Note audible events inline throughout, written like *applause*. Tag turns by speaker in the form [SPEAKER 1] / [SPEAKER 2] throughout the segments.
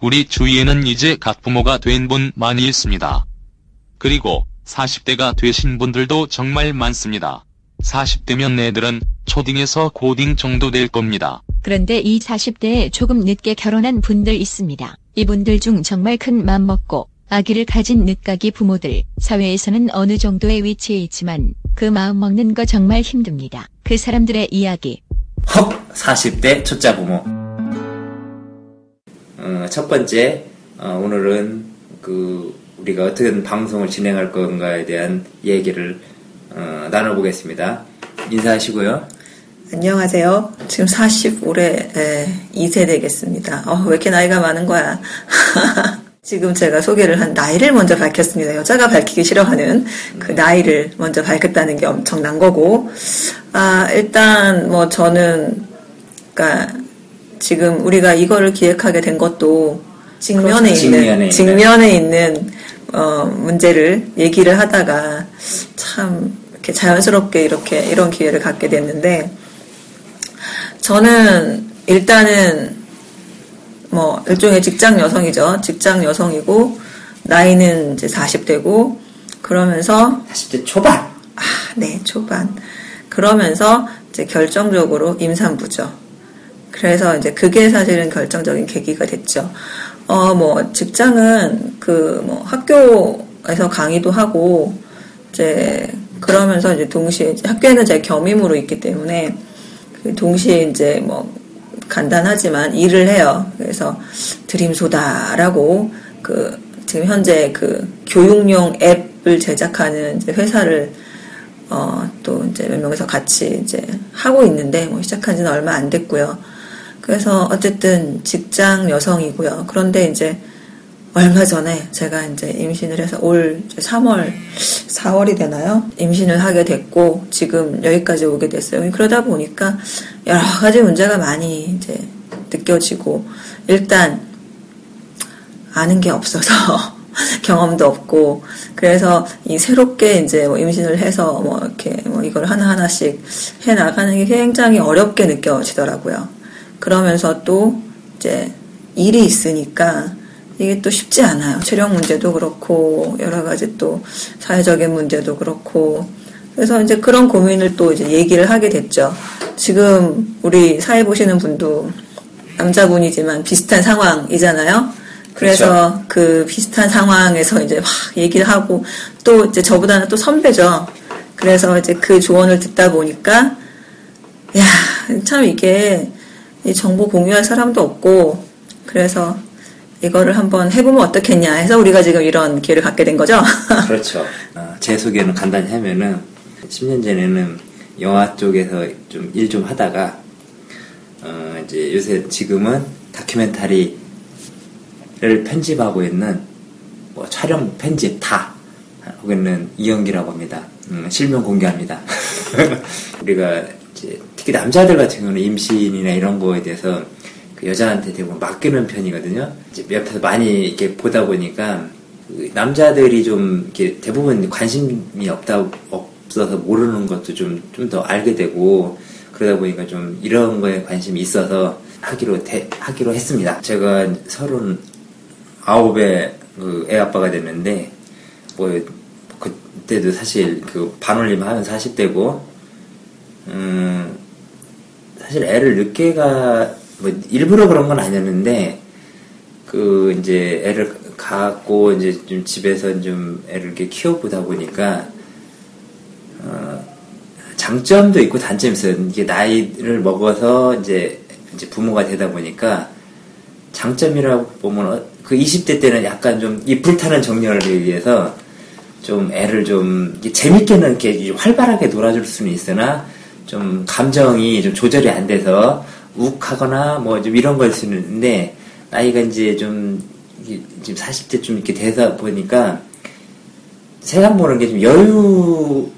[SPEAKER 1] 우리 주위에는 이제 갓 부모가 된 분 많이 있습니다. 그리고 40대가 되신 분들도 정말 많습니다. 40대면 애들은 초딩에서 고딩 정도 될 겁니다.
[SPEAKER 2] 그런데 이 40대에 조금 늦게 결혼한 분들 있습니다. 이분들 중 정말 큰 맘 먹고 아기를 가진 늦가기 부모들, 사회에서는 어느 정도의 위치에 있지만 그 마음 먹는 거 정말 힘듭니다. 그 사람들의 이야기.
[SPEAKER 3] 헉! 40대 초짜 부모. 어, 첫 번째, 어, 오늘은 그 우리가 어떻게 방송을 진행할 건가에 대한 얘기를 어, 나눠보겠습니다. 인사하시고요.
[SPEAKER 4] 안녕하세요. 지금 40 올해 2세 되겠습니다. 어, 왜 이렇게 나이가 많은 거야? *laughs* 지금 제가 소개를 한 나이를 먼저 밝혔습니다. 여자가 밝히기 싫어하는 그 나이를 먼저 밝혔다는 게 엄청난 거고, 아, 일단 뭐 저는, 그니까 지금 우리가 이거를 기획하게 된 것도 직면에. 있는, 직면에 있는, 어, 문제를 얘기를 하다가 참 이렇게 자연스럽게 이렇게 이런 기회를 갖게 됐는데, 저는 일단은 뭐 일종의 직장 여성이죠. 직장 여성이고 나이는 이제 40대고 그러면서
[SPEAKER 3] 40대 초반.
[SPEAKER 4] 아, 네, 초반. 그러면서 이제 결정적으로 임산부죠. 그래서 이제 그게 사실은 결정적인 계기가 됐죠. 어, 뭐, 직장은 그, 뭐, 학교에서 강의도 하고, 이제, 그러면서 이제 동시에, 이제 학교에는 제 겸임으로 있기 때문에, 그 동시에 이제 뭐, 간단하지만 일을 해요. 그래서 드림소다라고 그 지금 현재 그 교육용 앱을 제작하는 이제 회사를 어 또 이제 몇 명이서 같이 이제 하고 있는데 뭐 시작한 지는 얼마 안 됐고요. 그래서 어쨌든 직장 여성이고요. 그런데 이제 얼마 전에 제가 이제 임신을 해서 올 3월, 4월이 되나요? 임신을 하게 됐고, 지금 여기까지 오게 됐어요. 그러다 보니까 여러 가지 문제가 많이 이제 느껴지고, 일단, 아는 게 없어서, *laughs* 경험도 없고, 그래서 이 새롭게 이제 뭐 임신을 해서 뭐 이렇게 뭐 이걸 하나 하나씩 해 나가는 게 굉장히 어렵게 느껴지더라고요. 그러면서 또 이제 일이 있으니까 이게 또 쉽지 않아요. 체력 문제도 그렇고, 여러 가지 또 사회적인 문제도 그렇고. 그래서 이제 그런 고민을 또 이제 얘기를 하게 됐죠. 지금 우리 사회 보시는 분도 남자분이지만 비슷한 상황이잖아요. 그래서 그 비슷한 상황에서 이제 막 얘기를 하고 또 이제 저보다는 또 선배죠. 그래서 이제 그 조언을 듣다 보니까 야, 참 이게 이 정보 공유할 사람도 없고 그래서 이거를 한번 해보면 어떻겠냐 해서 우리가 지금 이런 기회를 갖게 된 거죠. *laughs*
[SPEAKER 3] 그렇죠. 어, 제 소개는 간단히 하면은 10년 전에는 영화 쪽에서 좀일좀 하다가 어, 이제 요새 지금은 다큐멘터리를 편집하고 있는 뭐 촬영 편집 다 하고 있는 이영기라고 합니다. 음, 실명 공개합니다. *laughs* 우리가 이제 특히 남자들 같은 경우는 임신이나 이런 거에 대해서 그 여자한테 대부분 맡기는 편이거든요. 이제 옆에서 많이 이렇게 보다 보니까 그 남자들이 좀 이렇게 대부분 관심이 없다 없어서 모르는 것도 좀 좀 더 알게 되고 그러다 보니까 좀 이런 거에 관심이 있어서 하기로 대, 하기로 했습니다. 제가 서른 아홉에 그 애 아빠가 됐는데 뭐 그때도 사실 그 반올림 하면 40대고 음 사실 애를 늦게가 뭐 일부러 그런 건 아니었는데 그 이제 애를 갖고 이제 좀 집에서 좀 애를 이렇게 키워보다 보니까 어 장점도 있고 단점이 있어요. 이게 나이를 먹어서 이제 이제 부모가 되다 보니까 장점이라고 보면 그 20대 때는 약간 좀 이 불타는 정열을 위해서 좀 애를 좀 재밌게는 이렇게 활발하게 놀아줄 수는 있으나 좀 감정이 좀 조절이 안 돼서 욱하거나 뭐 좀 이런 걸 수는 있는데 나이가 이제 좀 지금 40대 좀 이렇게 돼서 보니까 세상 보는 게 좀 여유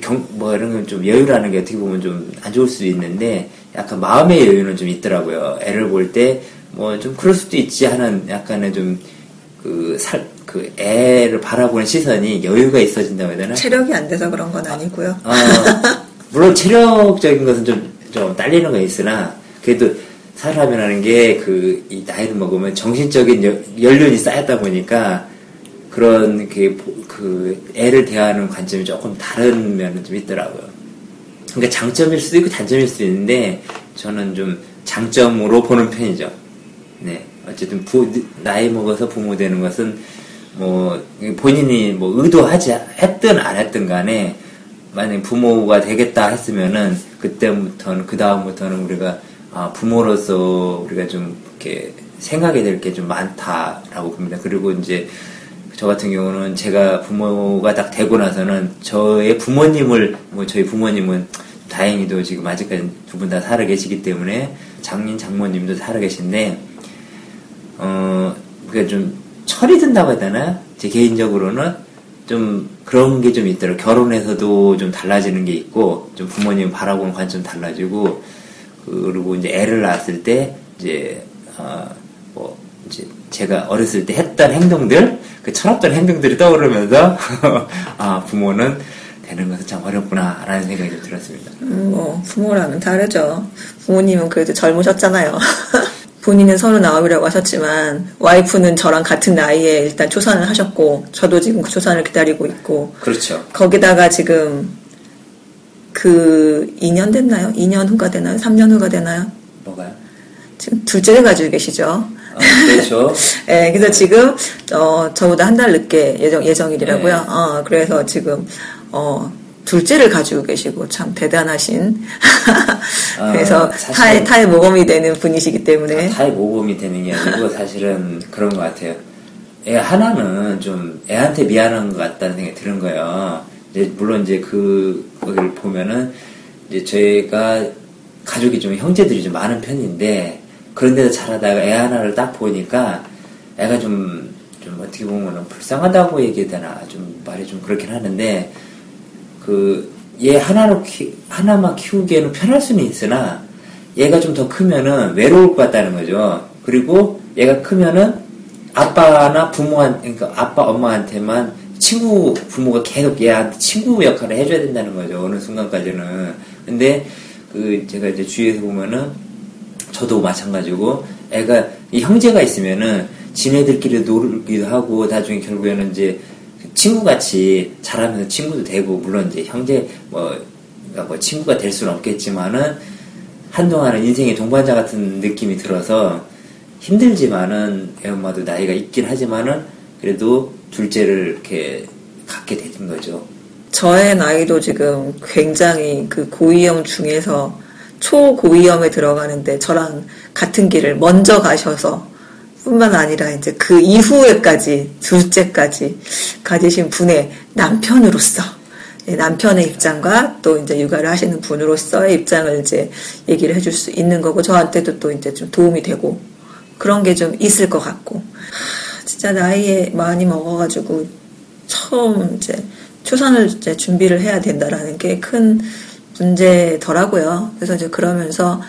[SPEAKER 3] 경, 뭐 이런 건 좀 여유라는 게 어떻게 보면 좀 안 좋을 수도 있는데 약간 마음의 여유는 좀 있더라고요. 애를 볼 때 뭐 좀 그럴 수도 있지 하는 약간의 좀 그 살, 그 애를 바라보는 시선이 여유가 있어진다고 해야 되나?
[SPEAKER 4] 체력이 안 돼서 그런 건 아니고요.
[SPEAKER 3] 어, 물론 체력적인 것은 좀, 좀 딸리는 거 있으나 그래도 사람이라는 게 그 이 나이를 먹으면 정신적인 여- 연륜이 쌓였다 보니까 그런 그, 그 애를 대하는 관점이 조금 다른 면은 좀 있더라고요. 그러니까 장점일 수도 있고 단점일 수도 있는데 저는 좀 장점으로 보는 편이죠. 네. 어쨌든 부, 나이 먹어서 부모 되는 것은 뭐 본인이 뭐 의도하지 했든 안 했든 간에 만약 부모가 되겠다 했으면은 그때부터는 그 다음부터는 우리가 아, 부모로서 우리가 좀 이렇게 생각이 될 게 좀 많다라고 봅니다. 그리고 이제 저 같은 경우는 제가 부모가 딱 되고 나서는 저의 부모님을 뭐 저희 부모님은 다행히도 지금 아직까지 두 분 다 살아 계시기 때문에 장인 장모님도 살아 계신데 어 그게 좀 철이 든다고 해야 되나 제 개인적으로는 좀 그런 게 좀 있더라고요. 결혼해서도 좀 달라지는 게 있고 좀 부모님 바라보는 관점 달라지고 그리고 이제 애를 낳았을 때 이제 어뭐 이제 제가 어렸을 때 했던 행동들 그 철없던 행동들이 떠오르면서 *laughs* 아 부모는 되는 것은 참 어렵구나라는 생각이 좀 들었습니다.
[SPEAKER 4] 음, 뭐 부모랑은 다르죠. 부모님은 그래도 젊으셨잖아요. *laughs* 본인은 서른아홉이라고 하셨지만 와이프는 저랑 같은 나이에 일단 초산을 하셨고 저도 지금 그 초산을 기다리고 있고
[SPEAKER 3] 그렇죠.
[SPEAKER 4] 거기다가 지금 그 2년 됐나요? 2년 후가 되나요? 3년 후가 되나요?
[SPEAKER 3] 뭐가요?
[SPEAKER 4] 지금 둘째를 가지고 계시죠.
[SPEAKER 3] 아, 그렇죠. *laughs*
[SPEAKER 4] 예, 그래서 지금 어 저보다 한 달 늦게 예정 예정일이라고요.
[SPEAKER 3] 네.
[SPEAKER 4] 어 그래서 지금 어 둘째를 가지고 계시고 참 대단하신.
[SPEAKER 3] 아, *laughs*
[SPEAKER 4] 그래서
[SPEAKER 3] 사실은-
[SPEAKER 4] 타의 타의 모범이 되는 분이시기 때문에
[SPEAKER 3] 타의 모범이 되는 게 아니고 사실은 그런 것 같아요. 애 하나는 좀 애한테 미안한 것 같다는 생각이 드는 거예요. 이제 물론 이제 그 거기를 보면은 이제 저희가 가족이 좀 형제들이 좀 많은 편인데 그런데도 자라다가 애 하나를 딱 보니까 애가 좀, 좀 어떻게 보면은 불쌍하다고 얘기해야 되나 좀 말이 좀 그렇긴 하는데 그 얘 하나로 키, 하나만 키우기에는 편할 수는 있으나 얘가 좀 더 크면은 외로울 것 같다는 거죠. 그리고 얘가 크면은 아빠나 부모한 그러니까 아빠 엄마한테만 친구 부모가 계속 얘한테 친구 역할을 해줘야 된다는 거죠. 어느 순간까지는. 근데 그 제가 이제 주위에서 보면은 저도 마찬가지고 애가 이 형제가 있으면은 지네들끼리 놀기도 하고 나중에 결국에는 이제 친구같이 자라면서 친구도 되고 물론 이제 형제 뭐, 그러니까 뭐 친구가 될 수는 없겠지만은 한동안은 인생의 동반자 같은 느낌이 들어서 힘들지만은 애 엄마도 나이가 있긴 하지만은 그래도 둘째를 이렇게 갖게 되는 거죠.
[SPEAKER 4] 저의 나이도 지금 굉장히 그 고위험 중에서 초고위험에 들어가는데 저랑 같은 길을 먼저 가셔서 뿐만 아니라 이제 그 이후에까지 둘째까지 가지신 분의 남편으로서 예, 남편의 입장과 또 이제 육아를 하시는 분으로서의 입장을 이제 얘기를 해줄 수 있는 거고 저한테도 또 이제 좀 도움이 되고 그런 게 좀 있을 것 같고 하, 진짜 나이에 많이 먹어가지고 처음 이제 초산을 이제 준비를 해야 된다라는 게 큰 문제더라고요. 그래서 이제 그러면서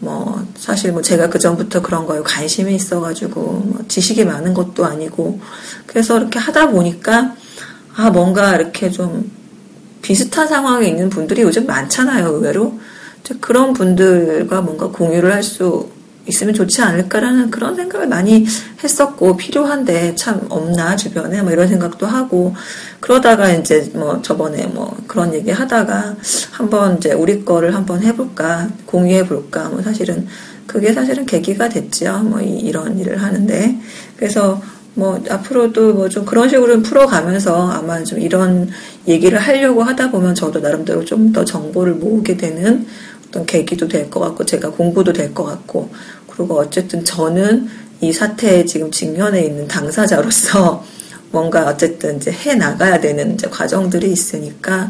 [SPEAKER 4] 뭐 사실 뭐 제가 그 전부터 그런 거에 관심이 있어가지고 뭐 지식이 많은 것도 아니고 그래서 이렇게 하다 보니까 아 뭔가 이렇게 좀 비슷한 상황에 있는 분들이 요즘 많잖아요 의외로. 그런 분들과 뭔가 공유를 할 수 있으면 좋지 않을까라는 그런 생각을 많이 했었고 필요한데 참 없나 주변에 뭐 이런 생각도 하고 그러다가 이제 뭐 저번에 뭐 그런 얘기 하다가 한번 이제 우리 거를 한번 해볼까 공유해 볼까 뭐 사실은 그게 사실은 계기가 됐죠 뭐 이, 이런 일을 하는데. 그래서 뭐 앞으로도 뭐 좀 그런 식으로 풀어가면서 아마 좀 이런 얘기를 하려고 하다 보면 저도 나름대로 좀 더 정보를 모으게 되는 어떤 계기도 될 것 같고 제가 공부도 될 것 같고 그리고 어쨌든 저는 이 사태에 지금 직면해 있는 당사자로서 *laughs* 뭔가 어쨌든 이제 해 나가야 되는 이제 과정들이 있으니까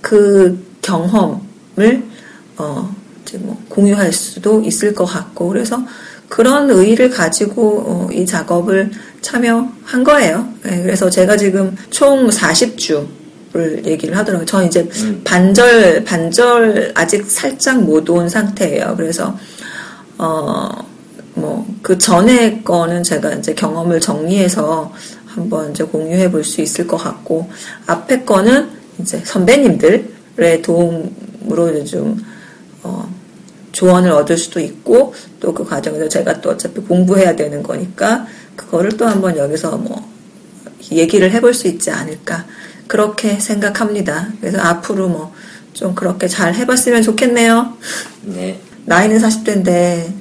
[SPEAKER 4] 그 경험을 어 이제 뭐 공유할 수도 있을 것 같고 그래서 그런 의의를 가지고 어, 이 작업을 참여한 거예요. 네, 그래서 제가 지금 총 40주를 얘기를 하더라고요. 저는 이제
[SPEAKER 3] 음.
[SPEAKER 4] 반절 반절 아직 살짝 못 온 상태예요. 그래서 어 뭐 그 전에 거는 제가 이제 경험을 정리해서 한번 이제 공유해 볼 수 있을 것 같고 앞에 거는 이제 선배님들의 도움으로 좀 어, 조언을 얻을 수도 있고 또 그 과정에서 제가 또 어차피 공부해야 되는 거니까 그거를 또 한번 여기서 뭐 얘기를 해볼 수 있지 않을까 그렇게 생각합니다. 그래서 앞으로 뭐 좀 그렇게 잘 해봤으면 좋겠네요.
[SPEAKER 3] 네.
[SPEAKER 4] 나이는 40대인데,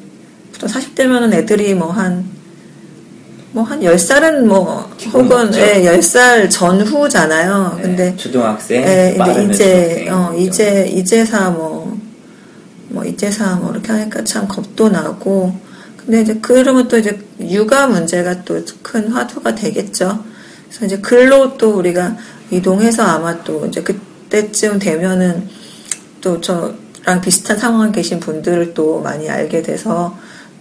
[SPEAKER 4] 보통 40대면은 애들이 뭐 한, 뭐 한 10살은 뭐,
[SPEAKER 3] 기본
[SPEAKER 4] 혹은,
[SPEAKER 3] 맞죠?
[SPEAKER 4] 예, 10살 전후잖아요.
[SPEAKER 3] 네,
[SPEAKER 4] 근데,
[SPEAKER 3] 초등학생,
[SPEAKER 4] 예, 근데 이제. 어, 이제, 이제사 뭐, 뭐, 이제사 뭐, 이렇게 하니까 참 겁도 나고, 근데 이제 그러면 또 이제 육아 문제가 또 큰 화두가 되겠죠. 그래서 이제 글로 또 우리가 이동해서 아마 또 이제 그때쯤 되면은 또 저 랑 비슷한 상황에 계신 분들을 또 많이 알게 돼서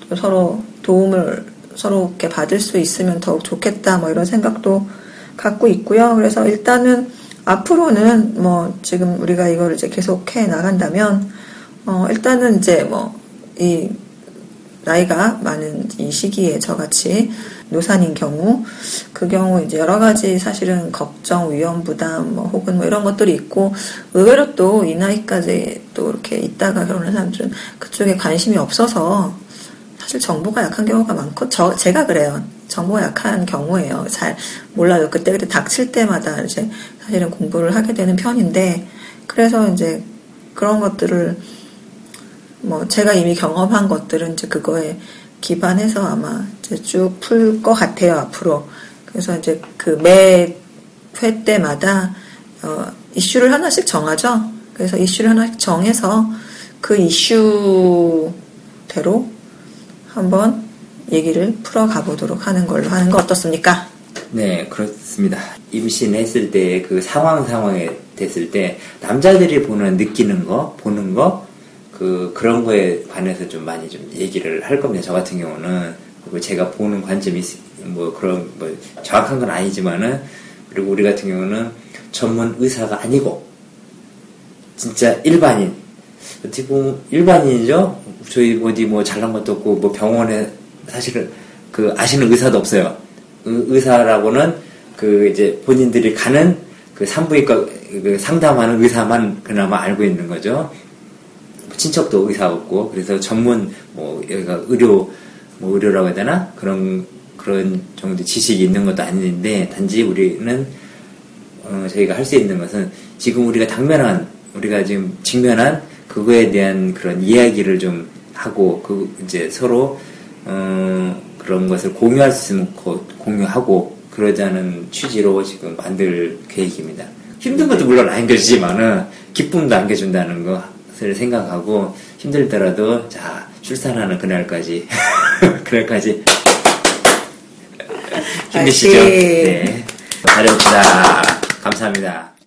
[SPEAKER 4] 또 서로 도움을 서로 이렇게 받을 수 있으면 더욱 좋겠다 뭐 이런 생각도 갖고 있고요. 그래서 일단은 앞으로는 뭐 지금 우리가 이걸 이제 계속 해 나간다면 어 일단은 이제 뭐 이 나이가 많은 이 시기에 저같이 노산인 경우 그 경우 이제 여러 가지 사실은 걱정, 위험 부담 뭐 혹은 뭐 이런 것들이 있고 의외로 또 이 나이까지 또 이렇게 있다가 결혼한 사람들은 그쪽에 관심이 없어서 사실 정보가 약한 경우가 많고 저 제가 그래요. 정보가 약한 경우예요. 잘 몰라요. 그때 그때 닥칠 때마다 이제 사실은 공부를 하게 되는 편인데 그래서 이제 그런 것들을 뭐 제가 이미 경험한 것들은 이제 그거에 기반해서 아마 이제 쭉 풀 것 같아요 앞으로. 그래서 이제 그 매 회 때마다 어, 이슈를 하나씩 정하죠. 그래서 이슈를 하나씩 정해서 그 이슈대로 한번 얘기를 풀어가 보도록 하는 걸로 하는 거 어떻습니까?
[SPEAKER 3] 네, 그렇습니다. 임신했을 때 그 상황 상황에 됐을 때 남자들이 보는 느끼는 거, 보는 거, 그 그런 거에 관해서 좀 많이 좀 얘기를 할 겁니다. 저 같은 경우는 그리고 제가 보는 관점이 있- 뭐 그런 뭐 정확한 건 아니지만은 그리고 우리 같은 경우는 전문 의사가 아니고 진짜 일반인 어떻게 보면 일반인이죠. 저희 어디 뭐 잘난 것도 없고 뭐 병원에 사실은 그 아시는 의사도 없어요. 의- 의사라고는 그 이제 본인들이 가는 그 산부인과 그 상담하는 의사만 그나마 알고 있는 거죠. 친척도 의사 없고 그래서 전문 뭐 여기가 의료 뭐 의료라고 해야 되나 그런 그런 정도 지식이 있는 것도 아닌데 단지 우리는 어, 저희가 할 수 있는 것은 지금 우리가 당면한 우리가 지금 직면한 그거에 대한 그런 이야기를 좀 하고 그 이제 서로 어, 그런 것을 공유할 수 있으면 고- 공유하고 그러자는 취지로 지금 만들 계획입니다. 힘든 것도 물론 안겨주지만은 기쁨도 안겨준다는 것을 생각하고 힘들더라도 자 출산하는 그날까지 *laughs* 그날까지 *laughs* 힘내시죠. 네. 잘해봅시다. 감사합니다.